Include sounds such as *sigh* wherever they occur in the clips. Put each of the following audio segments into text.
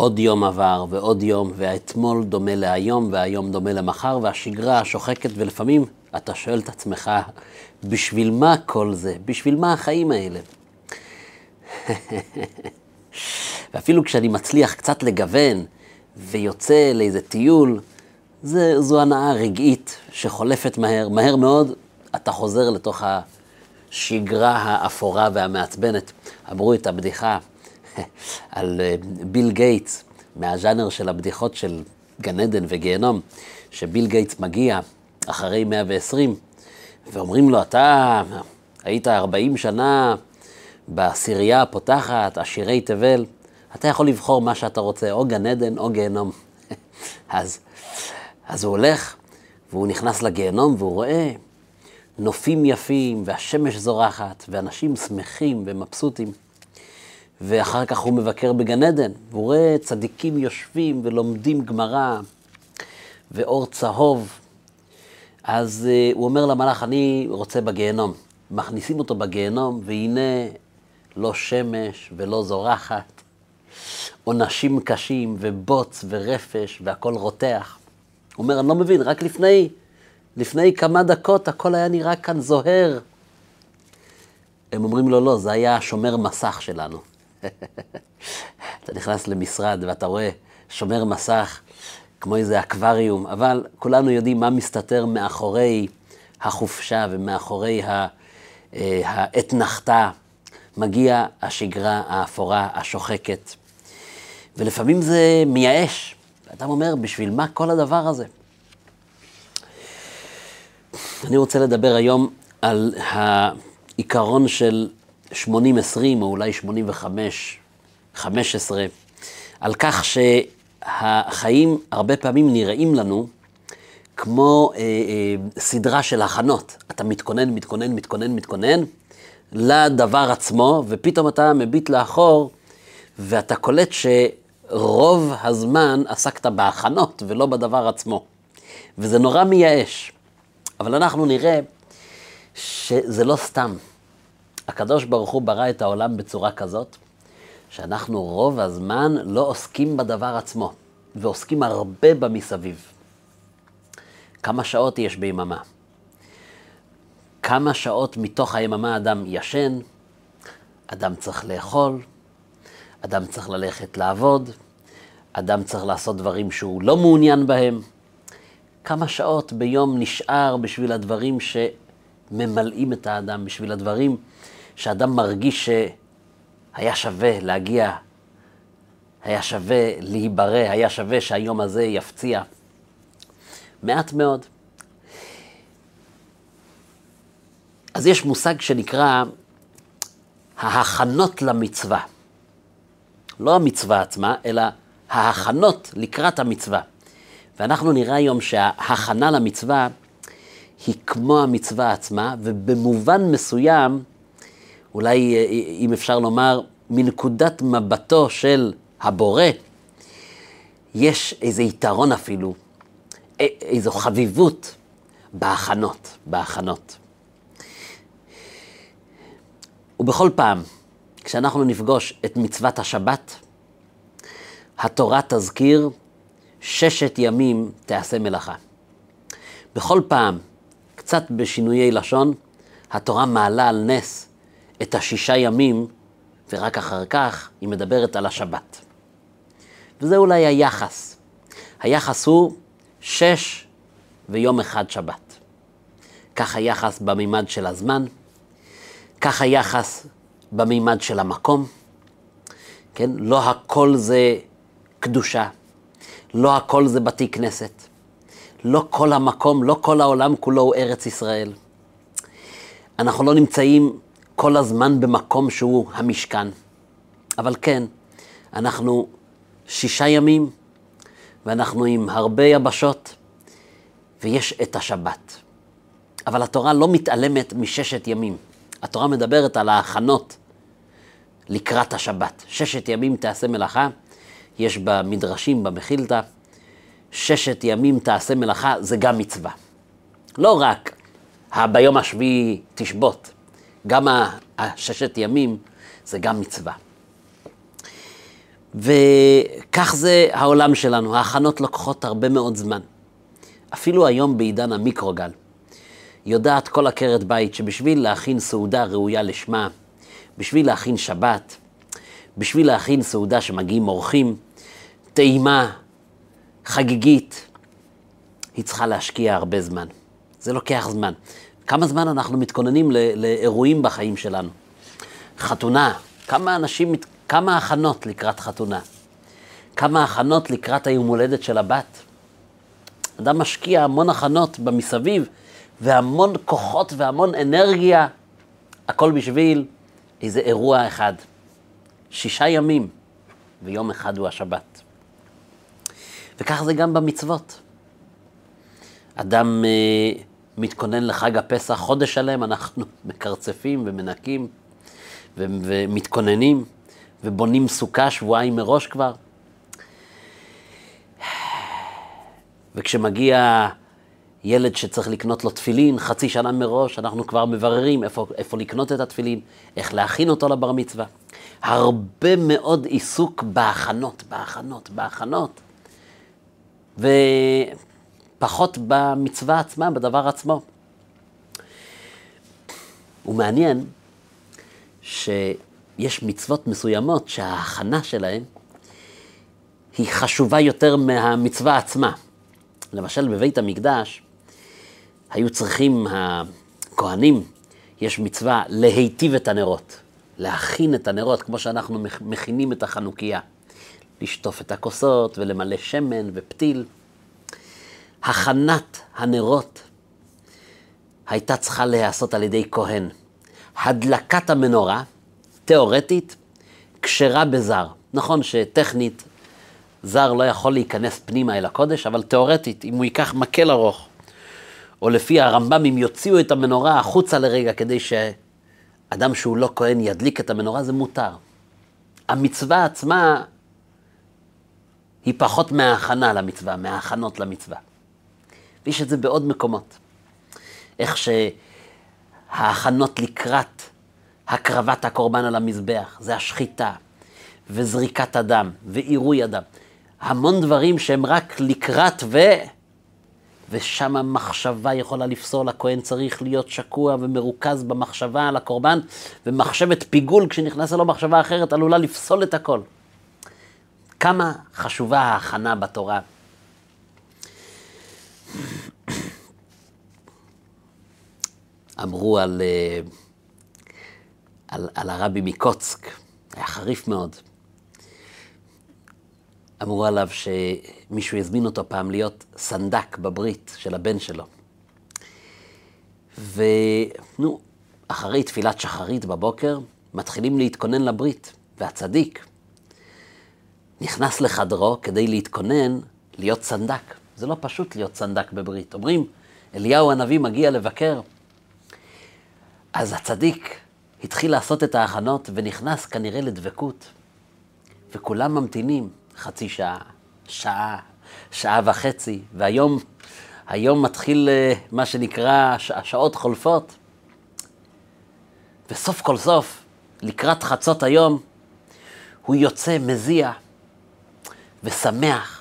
עוד יום עבר ועוד יום, והאתמול דומה להיום, והיום דומה למחר, והשגרה שוחקת, ולפעמים אתה שואל את עצמך, בשביל מה כל זה? בשביל מה החיים האלה? *laughs* ואפילו כשאני מצליח קצת לגוון ויוצא לאיזה טיול, זה, זו הנאה רגעית שחולפת מהר, מהר מאוד אתה חוזר לתוך השגרה האפורה והמעצבנת. אמרו את הבדיחה *laughs* על אה, ביל גייטס, מהז'אנר של הבדיחות של גן עדן וגיהנום, שביל גייטס מגיע אחרי 120, ואומרים לו, אתה היית 40 שנה בעשירייה הפותחת, עשירי תבל, אתה יכול לבחור מה שאתה רוצה, או גן עדן או גיהנום. *laughs* אז, אז הוא הולך, והוא נכנס לגיהנום, והוא רואה נופים יפים, והשמש זורחת, ואנשים שמחים ומבסוטים. ואחר כך הוא מבקר בגן עדן, והוא רואה צדיקים יושבים ולומדים גמרא, ואור צהוב. אז uh, הוא אומר למלאך, אני רוצה בגיהנום. מכניסים אותו בגיהנום, והנה לא שמש ולא זורחת, עונשים קשים ובוץ ורפש והכל רותח. הוא אומר, אני לא מבין, רק לפני, לפני כמה דקות הכל היה נראה כאן זוהר. הם אומרים לו, לא, זה היה שומר מסך שלנו. *laughs* אתה נכנס למשרד ואתה רואה שומר מסך כמו איזה אקווריום, אבל כולנו יודעים מה מסתתר מאחורי החופשה ומאחורי אה, האתנחתה. מגיע השגרה האפורה, השוחקת. ולפעמים זה מייאש. אדם אומר, בשביל מה כל הדבר הזה? אני רוצה לדבר היום על העיקרון של 80-20, או אולי 85-15, על כך שהחיים הרבה פעמים נראים לנו כמו אה, אה, סדרה של הכנות. אתה מתכונן, מתכונן, מתכונן, מתכונן לדבר עצמו, ופתאום אתה מביט לאחור, ואתה קולט שרוב הזמן עסקת בהכנות ולא בדבר עצמו. וזה נורא מייאש. אבל אנחנו נראה שזה לא סתם. הקדוש ברוך הוא ברא את העולם בצורה כזאת, שאנחנו רוב הזמן לא עוסקים בדבר עצמו, ועוסקים הרבה במסביב. כמה שעות יש ביממה? כמה שעות מתוך היממה אדם ישן, אדם צריך לאכול, אדם צריך ללכת לעבוד, אדם צריך לעשות דברים שהוא לא מעוניין בהם. כמה שעות ביום נשאר בשביל הדברים שממלאים את האדם, בשביל הדברים שאדם מרגיש שהיה שווה להגיע, היה שווה להיברא, היה שווה שהיום הזה יפציע. מעט מאוד. אז יש מושג שנקרא ההכנות למצווה. לא המצווה עצמה, אלא ההכנות לקראת המצווה. ואנחנו נראה היום שההכנה למצווה היא כמו המצווה עצמה, ובמובן מסוים, אולי אה, אם אפשר לומר, מנקודת מבטו של הבורא, יש איזה יתרון אפילו, איזו חביבות בהכנות, בהכנות. ובכל פעם, כשאנחנו נפגוש את מצוות השבת, התורה תזכיר ששת ימים תעשה מלאכה. בכל פעם, קצת בשינויי לשון, התורה מעלה על נס את השישה ימים, ורק אחר כך היא מדברת על השבת. וזה אולי היחס. היחס הוא שש ויום אחד שבת. כך היחס במימד של הזמן, כך היחס במימד של המקום. כן? לא הכל זה קדושה, לא הכל זה בתי כנסת, לא כל המקום, לא כל העולם כולו הוא ארץ ישראל. אנחנו לא נמצאים כל הזמן במקום שהוא המשכן, אבל כן, אנחנו שישה ימים, ואנחנו עם הרבה יבשות, ויש את השבת. אבל התורה לא מתעלמת מששת ימים. התורה מדברת על ההכנות לקראת השבת. ששת ימים תעשה מלאכה, יש במדרשים, במחילתא, ששת ימים תעשה מלאכה, זה גם מצווה. לא רק ביום השביעי תשבות, גם הששת ימים זה גם מצווה. וכך זה העולם שלנו, ההכנות לוקחות הרבה מאוד זמן. אפילו היום בעידן המיקרוגל, יודעת כל עקרת בית שבשביל להכין סעודה ראויה לשמה, בשביל להכין שבת, בשביל להכין סעודה שמגיעים אורחים, טעימה, חגיגית, היא צריכה להשקיע הרבה זמן. זה לוקח זמן. כמה זמן אנחנו מתכוננים לאירועים בחיים שלנו? חתונה, כמה אנשים, כמה הכנות לקראת חתונה? כמה הכנות לקראת היום הולדת של הבת? אדם משקיע המון הכנות במסביב, והמון כוחות והמון אנרגיה, הכל בשביל איזה אירוע אחד. שישה ימים, ויום אחד הוא השבת. וכך זה גם במצוות. אדם אה, מתכונן לחג הפסח חודש שלם, אנחנו *laughs* מקרצפים ומנקים ו- ומתכוננים ובונים סוכה שבועיים מראש כבר. *sighs* וכשמגיע ילד שצריך לקנות לו תפילין חצי שנה מראש, אנחנו כבר מבררים איפה, איפה לקנות את התפילין, איך להכין אותו לבר מצווה. הרבה מאוד עיסוק בהכנות, בהכנות, בהכנות. ופחות במצווה עצמה, בדבר עצמו. ומעניין שיש מצוות מסוימות שההכנה שלהן היא חשובה יותר מהמצווה עצמה. למשל, בבית המקדש היו צריכים הכהנים, יש מצווה להיטיב את הנרות, להכין את הנרות כמו שאנחנו מכינים את החנוכיה, לשטוף את הכוסות ולמלא שמן ופתיל. הכנת הנרות הייתה צריכה להיעשות על ידי כהן. הדלקת המנורה, תיאורטית, כשרה בזר. נכון שטכנית זר לא יכול להיכנס פנימה אל הקודש, אבל תיאורטית, אם הוא ייקח מקל ארוך, או לפי הרמב"ם, אם יוציאו את המנורה החוצה לרגע כדי שאדם שהוא לא כהן ידליק את המנורה, זה מותר. המצווה עצמה היא פחות מההכנה למצווה, מההכנות למצווה. ויש את זה בעוד מקומות. איך שההכנות לקראת הקרבת הקורבן על המזבח, זה השחיטה, וזריקת הדם, ועירוי הדם. המון דברים שהם רק לקראת ו... ושם המחשבה יכולה לפסול, הכהן צריך להיות שקוע ומרוכז במחשבה על הקורבן, ומחשבת פיגול, כשנכנס לו מחשבה אחרת, עלולה לפסול את הכל. כמה חשובה ההכנה בתורה. אמרו על, אה, על, על הרבי מקוצק, היה חריף מאוד. אמרו עליו שמישהו יזמין אותו פעם להיות סנדק בברית של הבן שלו. ונו, אחרי תפילת שחרית בבוקר, מתחילים להתכונן לברית, והצדיק נכנס לחדרו כדי להתכונן להיות סנדק. זה לא פשוט להיות סנדק בברית. אומרים, אליהו הנביא מגיע לבקר. אז הצדיק התחיל לעשות את ההכנות ונכנס כנראה לדבקות. וכולם ממתינים. חצי שעה, שעה, שעה וחצי, והיום היום מתחיל אה, מה שנקרא, השעות חולפות. וסוף כל סוף, לקראת חצות היום, הוא יוצא מזיע ושמח,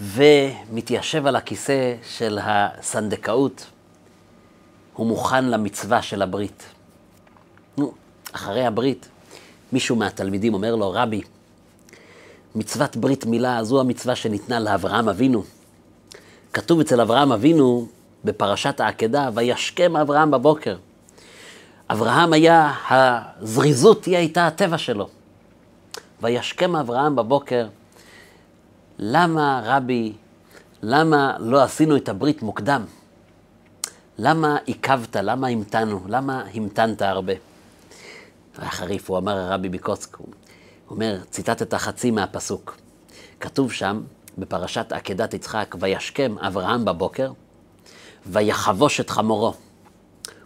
ומתיישב על הכיסא של הסנדקאות. הוא מוכן למצווה של הברית. נו, אחרי הברית, מישהו מהתלמידים אומר לו, רבי, מצוות ברית מילה זו המצווה שניתנה לאברהם אבינו. כתוב אצל אברהם אבינו בפרשת העקדה, וישכם אברהם בבוקר. אברהם היה, הזריזות היא הייתה הטבע שלו. וישכם אברהם בבוקר. למה, רבי, למה לא עשינו את הברית מוקדם? למה עיכבת? למה המתנו? למה המתנת הרבה? היה חריף, הוא אמר הרבי ביקוצק, אומר, ציטטת חצי מהפסוק. כתוב שם, בפרשת עקדת יצחק, וישכם אברהם בבוקר, ויחבוש את חמורו.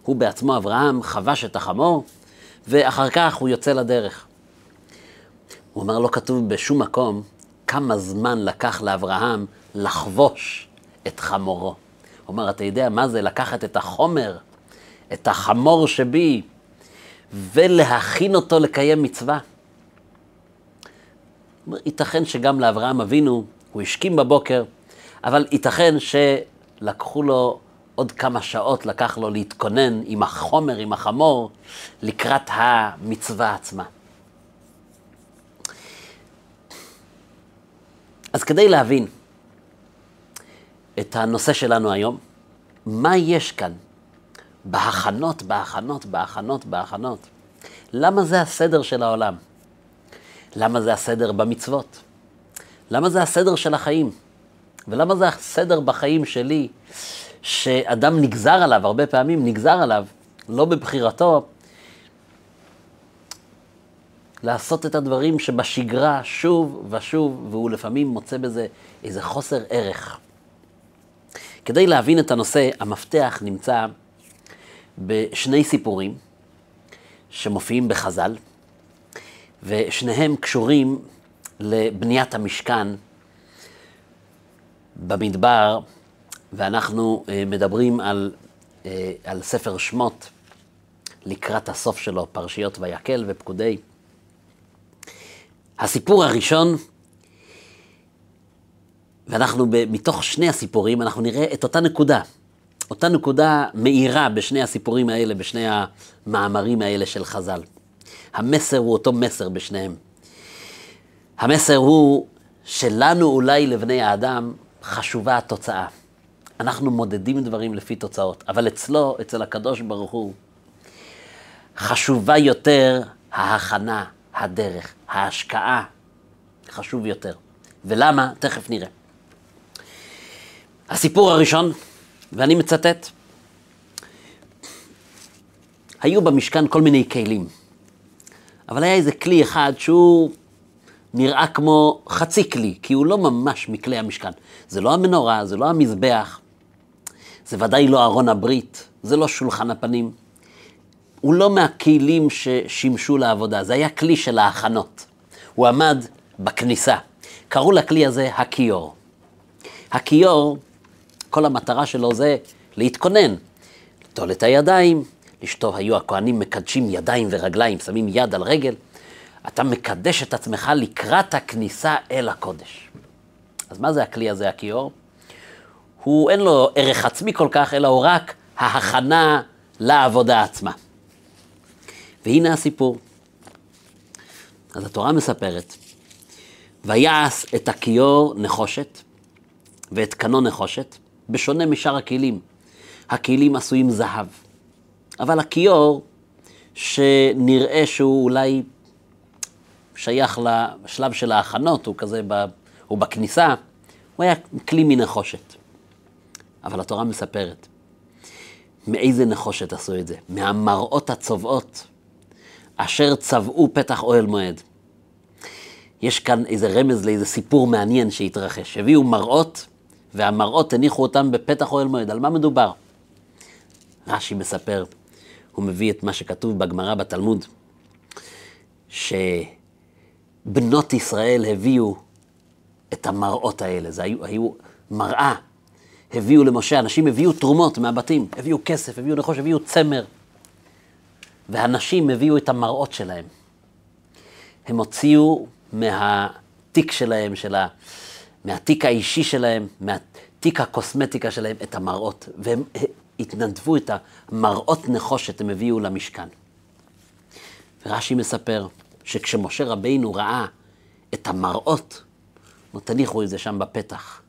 הוא בעצמו, אברהם, חבש את החמור, ואחר כך הוא יוצא לדרך. הוא אומר, לא כתוב בשום מקום כמה זמן לקח לאברהם לחבוש את חמורו. הוא אומר, אתה יודע מה זה לקחת את החומר, את החמור שבי, ולהכין אותו לקיים מצווה? ייתכן שגם לאברהם אבינו, הוא השכים בבוקר, אבל ייתכן שלקחו לו עוד כמה שעות, לקח לו להתכונן עם החומר, עם החמור, לקראת המצווה עצמה. אז כדי להבין את הנושא שלנו היום, מה יש כאן בהכנות, בהכנות, בהכנות, בהכנות? למה זה הסדר של העולם? למה זה הסדר במצוות? למה זה הסדר של החיים? ולמה זה הסדר בחיים שלי, שאדם נגזר עליו, הרבה פעמים נגזר עליו, לא בבחירתו, לעשות את הדברים שבשגרה שוב ושוב, והוא לפעמים מוצא בזה איזה חוסר ערך. כדי להבין את הנושא, המפתח נמצא בשני סיפורים שמופיעים בחז"ל, ושניהם קשורים לבניית המשכן במדבר, ואנחנו אה, מדברים על, אה, על ספר שמות לקראת הסוף שלו, פרשיות ויקל ופקודי. הסיפור הראשון, ואנחנו מתוך שני הסיפורים, אנחנו נראה את אותה נקודה, אותה נקודה מאירה בשני הסיפורים האלה, בשני המאמרים האלה של חז"ל. המסר הוא אותו מסר בשניהם. המסר הוא שלנו אולי לבני האדם חשובה התוצאה. אנחנו מודדים דברים לפי תוצאות, אבל אצלו, אצל הקדוש ברוך הוא, חשובה יותר ההכנה, הדרך, ההשקעה, חשוב יותר. ולמה? תכף נראה. הסיפור הראשון, ואני מצטט, היו במשכן כל מיני כלים, אבל היה איזה כלי אחד שהוא נראה כמו חצי כלי, כי הוא לא ממש מכלי המשכן. זה לא המנורה, זה לא המזבח, זה ודאי לא ארון הברית, זה לא שולחן הפנים. הוא לא מהכלים ששימשו לעבודה, זה היה כלי של ההכנות. הוא עמד בכניסה. קראו לכלי הזה הכיור. הכיור, כל המטרה שלו זה להתכונן, לטול את הידיים, לשתות, היו הכהנים מקדשים ידיים ורגליים, שמים יד על רגל. אתה מקדש את עצמך לקראת הכניסה אל הקודש. אז מה זה הכלי הזה, הכיור? הוא אין לו ערך עצמי כל כך, אלא הוא רק ההכנה לעבודה עצמה. והנה הסיפור. אז התורה מספרת, ויעש את הכיור נחושת ואת קנו נחושת, בשונה משאר הכלים. הכלים עשויים זהב. אבל הכיור, שנראה שהוא אולי שייך לשלב של ההכנות, הוא כזה, ב, הוא בכניסה, הוא היה כלי מנחושת. אבל התורה מספרת, מאיזה נחושת עשו את זה? מהמראות הצובעות אשר צבעו פתח אוהל מועד. יש כאן איזה רמז לאיזה סיפור מעניין שהתרחש. הביאו מראות, והמראות הניחו אותם בפתח אוהל מועד. על מה מדובר? רש"י מספר, הוא מביא את מה שכתוב בגמרא בתלמוד, שבנות ישראל הביאו את המראות האלה. זה היו, היו מראה, הביאו למשה, אנשים הביאו תרומות מהבתים, הביאו כסף, הביאו נחוש, הביאו צמר. והנשים הביאו את המראות שלהם. הם הוציאו מהתיק שלהם, של ה... מהתיק האישי שלהם, מהתיק הקוסמטיקה שלהם, את המראות. והם התנדבו את המראות נחושת, הם הביאו למשכן. ורש"י מספר שכשמשה רבינו ראה את המראות, נו תניחו את זה שם בפתח.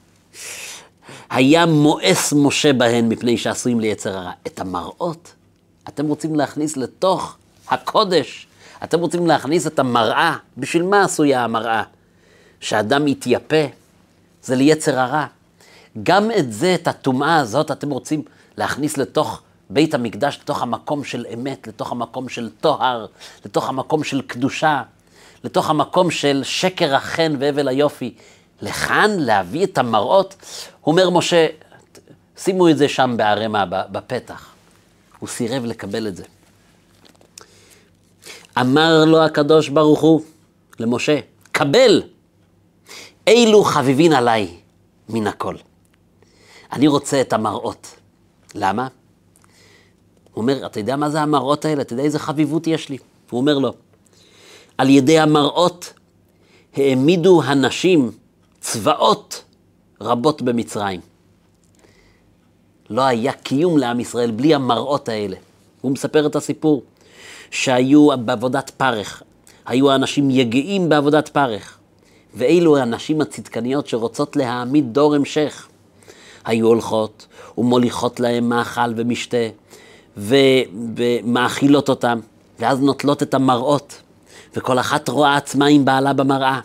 *laughs* היה מואס משה בהן מפני שעשויים ליצר הרע. את המראות אתם רוצים להכניס לתוך הקודש, אתם רוצים להכניס את המראה. בשביל מה עשויה המראה? שאדם יתייפה, זה ליצר הרע. גם את זה, את הטומאה הזאת, אתם רוצים להכניס לתוך בית המקדש, לתוך המקום של אמת, לתוך המקום של טוהר, לתוך המקום של קדושה, לתוך המקום של שקר החן והבל היופי. לכאן להביא את המראות, אומר משה, שימו את זה שם בערימה, בפתח. הוא סירב לקבל את זה. אמר לו הקדוש ברוך הוא למשה, קבל, אילו חביבין עליי מן הכל. אני רוצה את המראות. למה? הוא אומר, אתה יודע מה זה המראות האלה? אתה יודע איזה חביבות יש לי? הוא אומר לו, על ידי המראות העמידו הנשים צבאות רבות במצרים. לא היה קיום לעם ישראל בלי המראות האלה. הוא מספר את הסיפור שהיו בעבודת פרך, היו האנשים יגעים בעבודת פרך, ואלו הנשים הצדקניות שרוצות להעמיד דור המשך. היו הולכות ומוליכות להם מאכל ומשתה, ומאכילות אותם, ואז נוטלות את המראות, וכל אחת רואה עצמה עם בעלה במראה,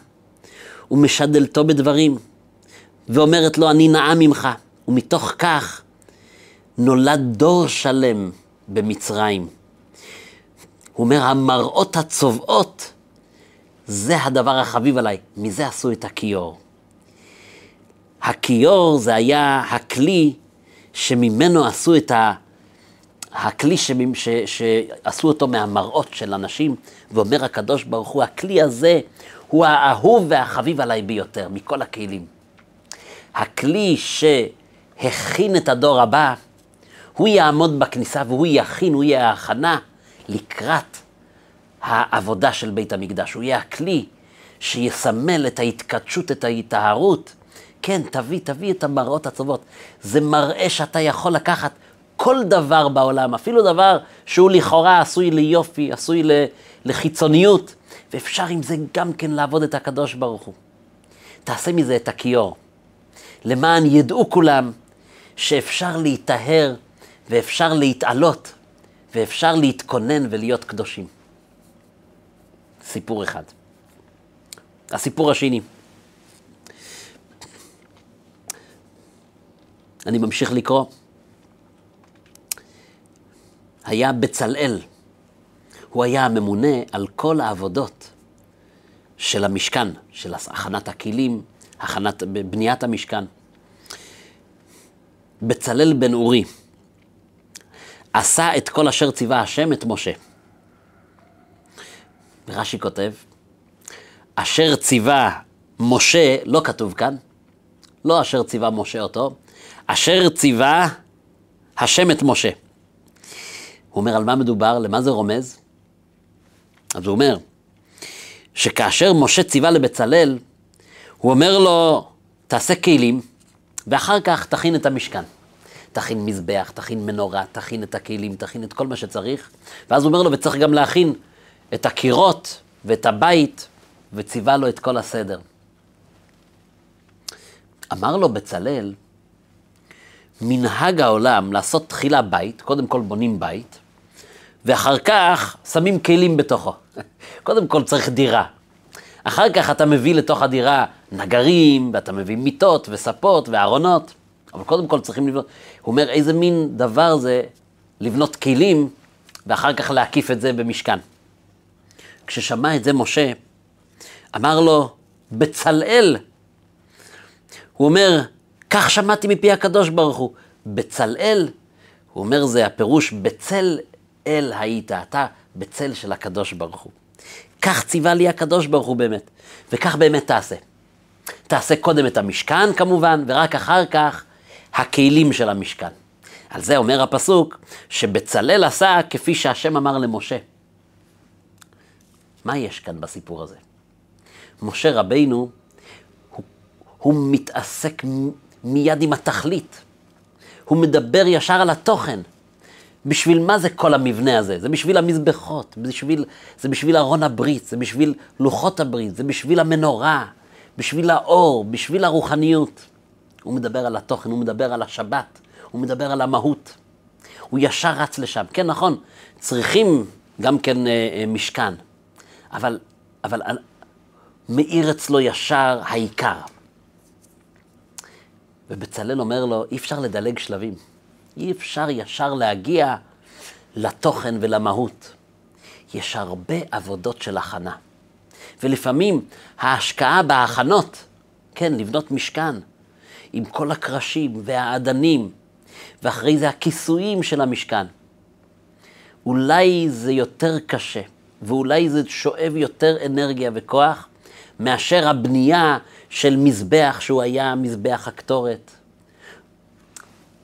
ומשדלתו בדברים, ואומרת לו, אני נאה ממך. ומתוך כך נולד דור שלם במצרים. הוא אומר, המראות הצובעות, זה הדבר החביב עליי. מזה עשו את הכיור. הכיור זה היה הכלי שממנו עשו את ה... הכלי ש... ש... שעשו אותו מהמראות של אנשים, ואומר הקדוש ברוך הוא, הכלי הזה הוא האהוב והחביב עליי ביותר מכל הכלים. הכלי שהכין את הדור הבא, הוא יעמוד בכניסה והוא יכין, הוא יהיה ההכנה לקראת העבודה של בית המקדש. הוא יהיה הכלי שיסמל את ההתקדשות, את ההיטהרות. כן, תביא, תביא את המראות הטובות. זה מראה שאתה יכול לקחת כל דבר בעולם, אפילו דבר שהוא לכאורה עשוי ליופי, עשוי לחיצוניות, ואפשר עם זה גם כן לעבוד את הקדוש ברוך הוא. תעשה מזה את הכיור, למען ידעו כולם שאפשר להיטהר ואפשר להתעלות ואפשר להתכונן ולהיות קדושים. סיפור אחד. הסיפור השני. אני ממשיך לקרוא. היה בצלאל, הוא היה הממונה על כל העבודות של המשכן, של הכנת הכלים, הכנת, בניית המשכן. בצלאל בן אורי עשה את כל אשר ציווה השם את משה. ורש"י כותב, אשר ציווה משה, לא כתוב כאן, לא אשר ציווה משה אותו, אשר ציווה השם את משה. הוא אומר, על מה מדובר? למה זה רומז? אז הוא אומר, שכאשר משה ציווה לבצלאל, הוא אומר לו, תעשה כלים, ואחר כך תכין את המשכן. תכין מזבח, תכין מנורה, תכין את הכלים, תכין את כל מה שצריך. ואז הוא אומר לו, וצריך גם להכין את הקירות ואת הבית, וציווה לו את כל הסדר. אמר לו בצלאל, מנהג העולם לעשות תחילה בית, קודם כל בונים בית, ואחר כך שמים כלים בתוכו. *laughs* קודם כל צריך דירה. אחר כך אתה מביא לתוך הדירה נגרים, ואתה מביא מיטות וספות וארונות, אבל קודם כל צריכים לבנות. הוא אומר, איזה מין דבר זה לבנות כלים, ואחר כך להקיף את זה במשכן. כששמע את זה משה, אמר לו, בצלאל. הוא אומר, כך שמעתי מפי הקדוש ברוך הוא. בצלאל, הוא אומר, זה הפירוש, בצל אל היית, אתה בצל של הקדוש ברוך הוא. כך ציווה לי הקדוש ברוך הוא באמת, וכך באמת תעשה. תעשה קודם את המשכן כמובן, ורק אחר כך הכלים של המשכן. על זה אומר הפסוק, שבצלאל עשה כפי שהשם אמר למשה. מה יש כאן בסיפור הזה? משה רבינו, הוא, הוא מתעסק מיד עם התכלית. הוא מדבר ישר על התוכן. בשביל מה זה כל המבנה הזה? זה בשביל המזבחות, בשביל, זה בשביל ארון הברית, זה בשביל לוחות הברית, זה בשביל המנורה, בשביל האור, בשביל הרוחניות. הוא מדבר על התוכן, הוא מדבר על השבת, הוא מדבר על המהות. הוא ישר רץ לשם. כן, נכון, צריכים גם כן אה, אה, משכן, אבל, אבל אה, מאיר אצלו ישר העיקר. ובצלאל אומר לו, אי אפשר לדלג שלבים. אי אפשר ישר להגיע לתוכן ולמהות. יש הרבה עבודות של הכנה. ולפעמים ההשקעה בהכנות, כן, לבנות משכן, עם כל הקרשים והאדנים, ואחרי זה הכיסויים של המשכן. אולי זה יותר קשה, ואולי זה שואב יותר אנרגיה וכוח, מאשר הבנייה של מזבח שהוא היה מזבח הקטורת,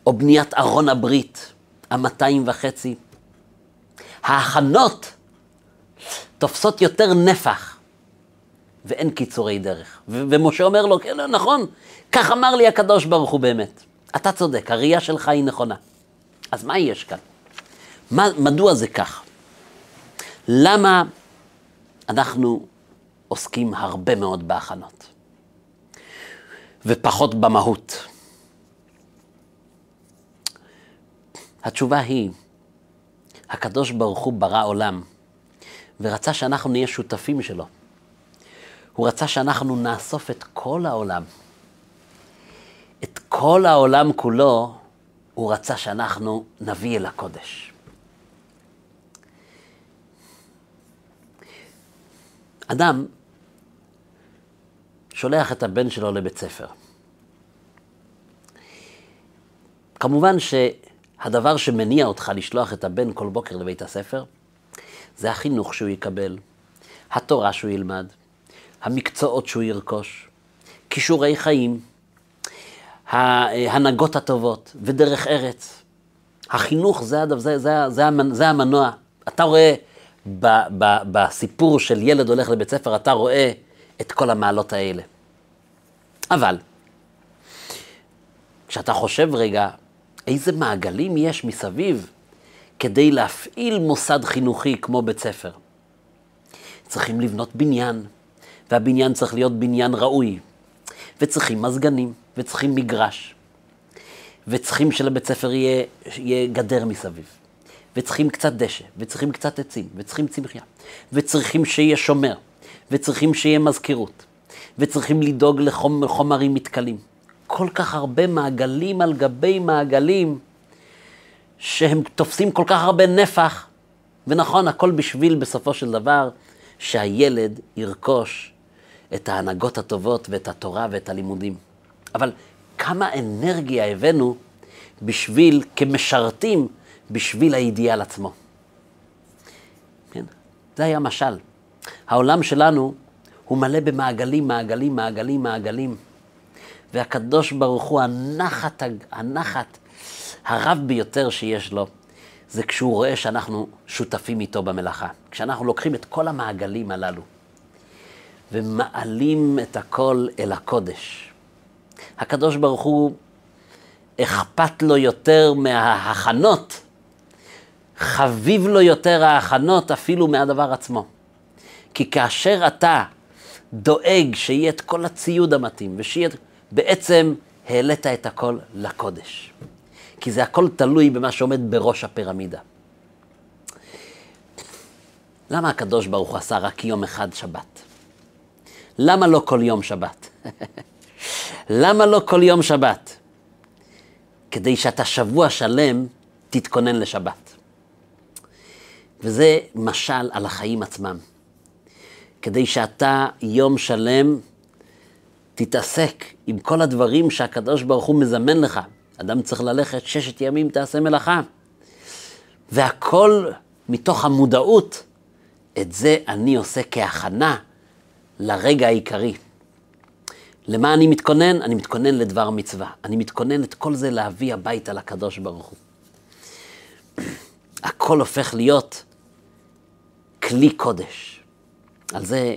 או בניית ארון הברית, המאתיים וחצי. ההכנות תופסות יותר נפח ואין קיצורי דרך. ו- ומשה אומר לו, כן, נכון, כך אמר לי הקדוש ברוך הוא באמת. אתה צודק, הראייה שלך היא נכונה. אז מה יש כאן? מה, מדוע זה כך? למה אנחנו עוסקים הרבה מאוד בהכנות, ופחות במהות? התשובה היא, הקדוש ברוך הוא ברא עולם, ורצה שאנחנו נהיה שותפים שלו. הוא רצה שאנחנו נאסוף את כל העולם. את כל העולם כולו, הוא רצה שאנחנו נביא אל הקודש. אדם שולח את הבן שלו לבית ספר. כמובן שהדבר שמניע אותך לשלוח את הבן כל בוקר לבית הספר, זה החינוך שהוא יקבל, התורה שהוא ילמד, המקצועות שהוא ירכוש, כישורי חיים, ההנהגות הטובות ודרך ארץ. החינוך זה, זה, זה, זה, זה המנוע. אתה רואה ב, ב, בסיפור של ילד הולך לבית ספר, אתה רואה את כל המעלות האלה. אבל, כשאתה חושב רגע, איזה מעגלים יש מסביב כדי להפעיל מוסד חינוכי כמו בית ספר? צריכים לבנות בניין, והבניין צריך להיות בניין ראוי, וצריכים מזגנים, וצריכים מגרש, וצריכים שלבית ספר יהיה, יהיה גדר מסביב, וצריכים קצת דשא, וצריכים קצת עצים, וצריכים צמחייה, וצריכים שיהיה שומר, וצריכים שיהיה מזכירות, וצריכים לדאוג לחומרים מתכלים. כל כך הרבה מעגלים על גבי מעגלים, שהם תופסים כל כך הרבה נפח, ונכון, הכל בשביל בסופו של דבר שהילד ירכוש את ההנהגות הטובות ואת התורה ואת הלימודים. אבל כמה אנרגיה הבאנו בשביל, כמשרתים, בשביל האידיאל עצמו. כן? זה היה משל. העולם שלנו הוא מלא במעגלים, מעגלים, מעגלים, מעגלים. והקדוש ברוך הוא, הנחת, הנחת הרב ביותר שיש לו, זה כשהוא רואה שאנחנו שותפים איתו במלאכה. כשאנחנו לוקחים את כל המעגלים הללו ומעלים את הכל אל הקודש. הקדוש ברוך הוא, אכפת לו יותר מההכנות, חביב לו יותר ההכנות אפילו מהדבר עצמו. כי כאשר אתה דואג שיהיה את כל הציוד המתאים, ושיהיה... בעצם העלית את הכל לקודש. כי זה הכל תלוי במה שעומד בראש הפירמידה. למה הקדוש ברוך הוא עשה רק יום אחד שבת? למה לא כל יום שבת? למה לא כל יום שבת? כדי שאתה שבוע שלם תתכונן לשבת. וזה משל על החיים עצמם. כדי שאתה יום שלם תתעסק עם כל הדברים שהקדוש ברוך הוא מזמן לך. אדם צריך ללכת ששת ימים תעשה מלאכה. והכל מתוך המודעות, את זה אני עושה כהכנה לרגע העיקרי. למה אני מתכונן? אני מתכונן לדבר מצווה. אני מתכונן את כל זה להביא הביתה לקדוש ברוך הוא. הכל הופך להיות כלי קודש. על זה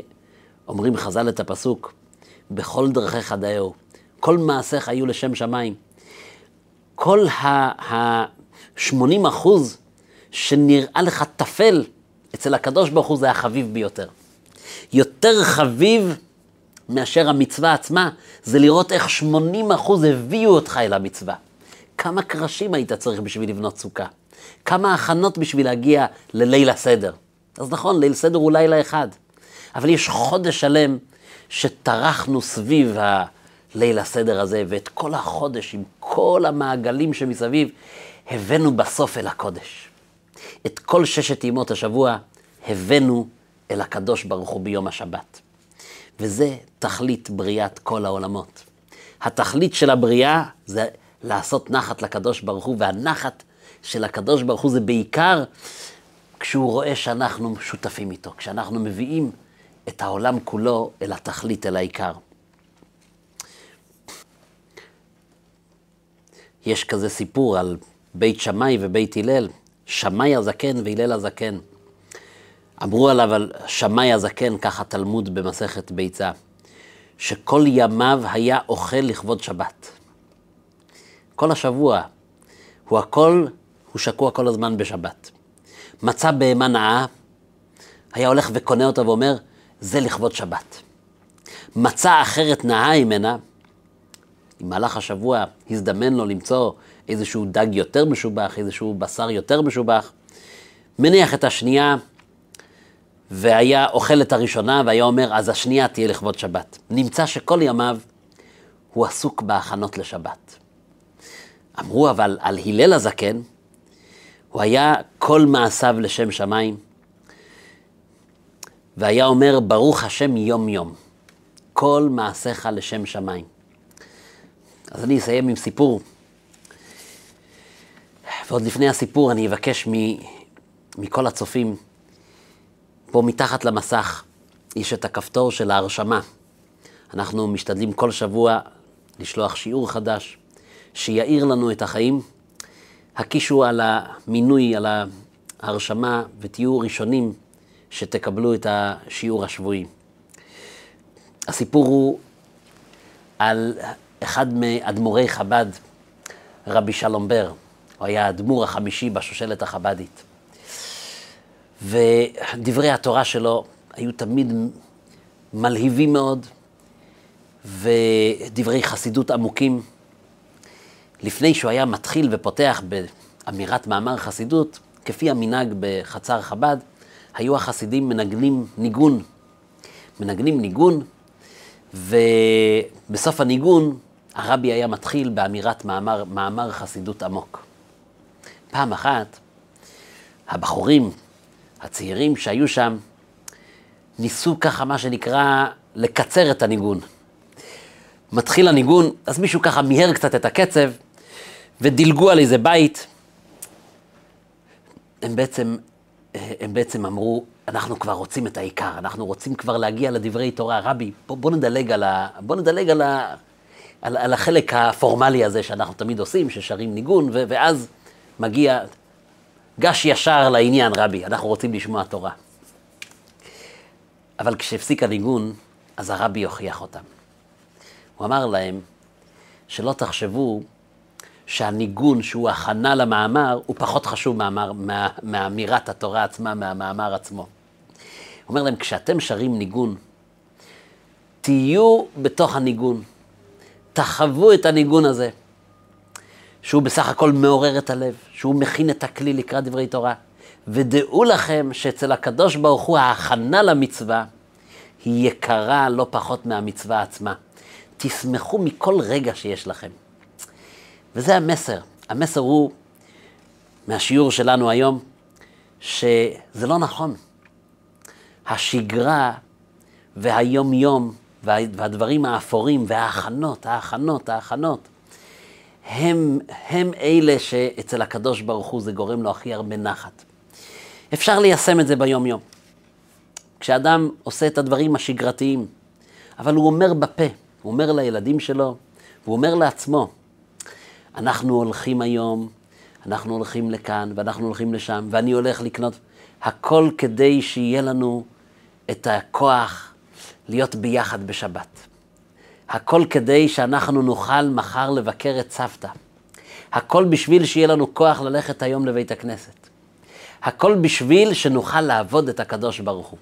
אומרים חז"ל את הפסוק, בכל דרכיך דאהו. כל מעשיך היו לשם שמיים. כל ה-80 אחוז שנראה לך טפל, אצל הקדוש ברוך הוא זה החביב ביותר. יותר חביב מאשר המצווה עצמה, זה לראות איך 80 אחוז הביאו אותך אל המצווה. כמה קרשים היית צריך בשביל לבנות סוכה? כמה הכנות בשביל להגיע לליל הסדר? אז נכון, ליל סדר הוא לילה אחד, אבל יש חודש שלם שטרחנו סביב הליל הסדר הזה, ואת כל החודש עם כל המעגלים שמסביב, הבאנו בסוף אל הקודש. את כל ששת ימות השבוע הבאנו אל הקדוש ברוך הוא ביום השבת. וזה תכלית בריאת כל העולמות. התכלית של הבריאה זה לעשות נחת לקדוש ברוך הוא, והנחת של הקדוש ברוך הוא זה בעיקר כשהוא רואה שאנחנו שותפים איתו, כשאנחנו מביאים את העולם כולו אל התכלית, אל העיקר. יש כזה סיפור על בית שמאי ובית הלל, שמאי הזקן והלל הזקן. אמרו עליו, על שמאי הזקן, ככה תלמוד במסכת ביצה, שכל ימיו היה אוכל לכבוד שבת. כל השבוע, הוא הכל, הוא שקוע כל הזמן בשבת. מצא בהמה נאה, היה הולך וקונה אותה ואומר, זה לכבוד שבת. מצא אחרת נאה ממנה, במהלך השבוע הזדמן לו למצוא איזשהו דג יותר משובח, איזשהו בשר יותר משובח, מניח את השנייה, והיה אוכל את הראשונה, והיה אומר, אז השנייה תהיה לכבוד שבת. נמצא שכל ימיו הוא עסוק בהכנות לשבת. אמרו אבל על הלל הזקן, הוא היה כל מעשיו לשם שמיים, והיה אומר, ברוך השם יום יום, כל מעשיך לשם שמיים. אז אני אסיים עם סיפור. ועוד לפני הסיפור אני אבקש מ, מכל הצופים, פה מתחת למסך יש את הכפתור של ההרשמה. אנחנו משתדלים כל שבוע לשלוח שיעור חדש, שיאיר לנו את החיים. הקישו על המינוי, על ההרשמה, ותהיו ראשונים שתקבלו את השיעור השבועי. הסיפור הוא על אחד מאדמו"רי חב"ד, רבי שלום בר. הוא היה האדמו"ר החמישי בשושלת החב"דית. ודברי התורה שלו היו תמיד מלהיבים מאוד, ודברי חסידות עמוקים. לפני שהוא היה מתחיל ופותח באמירת מאמר חסידות, כפי המנהג בחצר חב"ד, היו החסידים מנגנים ניגון. מנגנים ניגון, ובסוף הניגון הרבי היה מתחיל באמירת מאמר, מאמר חסידות עמוק. פעם אחת, הבחורים הצעירים שהיו שם, ניסו ככה, מה שנקרא, לקצר את הניגון. מתחיל הניגון, אז מישהו ככה מיהר קצת את הקצב, ודילגו על איזה בית. הם בעצם, הם בעצם אמרו, אנחנו כבר רוצים את העיקר, אנחנו רוצים כבר להגיע לדברי תורה. רבי, בוא, בוא נדלג, על, ה, בוא נדלג על, ה, על, על החלק הפורמלי הזה שאנחנו תמיד עושים, ששרים ניגון, ו, ואז מגיע, גש ישר לעניין, רבי, אנחנו רוצים לשמוע תורה. אבל כשהפסיק הניגון, אז הרבי הוכיח אותם. הוא אמר להם, שלא תחשבו שהניגון שהוא הכנה למאמר, הוא פחות חשוב מאמר, מה, מאמירת התורה עצמה, מהמאמר עצמו. הוא אומר להם, כשאתם שרים ניגון, תהיו בתוך הניגון, תחוו את הניגון הזה. שהוא בסך הכל מעורר את הלב, שהוא מכין את הכלי לקראת דברי תורה. ודעו לכם שאצל הקדוש ברוך הוא ההכנה למצווה היא יקרה לא פחות מהמצווה עצמה. תשמחו מכל רגע שיש לכם. וזה המסר. המסר הוא, מהשיעור שלנו היום, שזה לא נכון. השגרה והיום-יום והדברים האפורים וההכנות, ההכנות, ההכנות, הם, הם אלה שאצל הקדוש ברוך הוא זה גורם לו הכי הרבה נחת. אפשר ליישם את זה ביום-יום. כשאדם עושה את הדברים השגרתיים, אבל הוא אומר בפה, הוא אומר לילדים שלו, והוא אומר לעצמו, אנחנו הולכים היום, אנחנו הולכים לכאן, ואנחנו הולכים לשם, ואני הולך לקנות, הכל כדי שיהיה לנו את הכוח להיות ביחד בשבת. הכל כדי שאנחנו נוכל מחר לבקר את סבתא. הכל בשביל שיהיה לנו כוח ללכת היום לבית הכנסת. הכל בשביל שנוכל לעבוד את הקדוש ברוך הוא.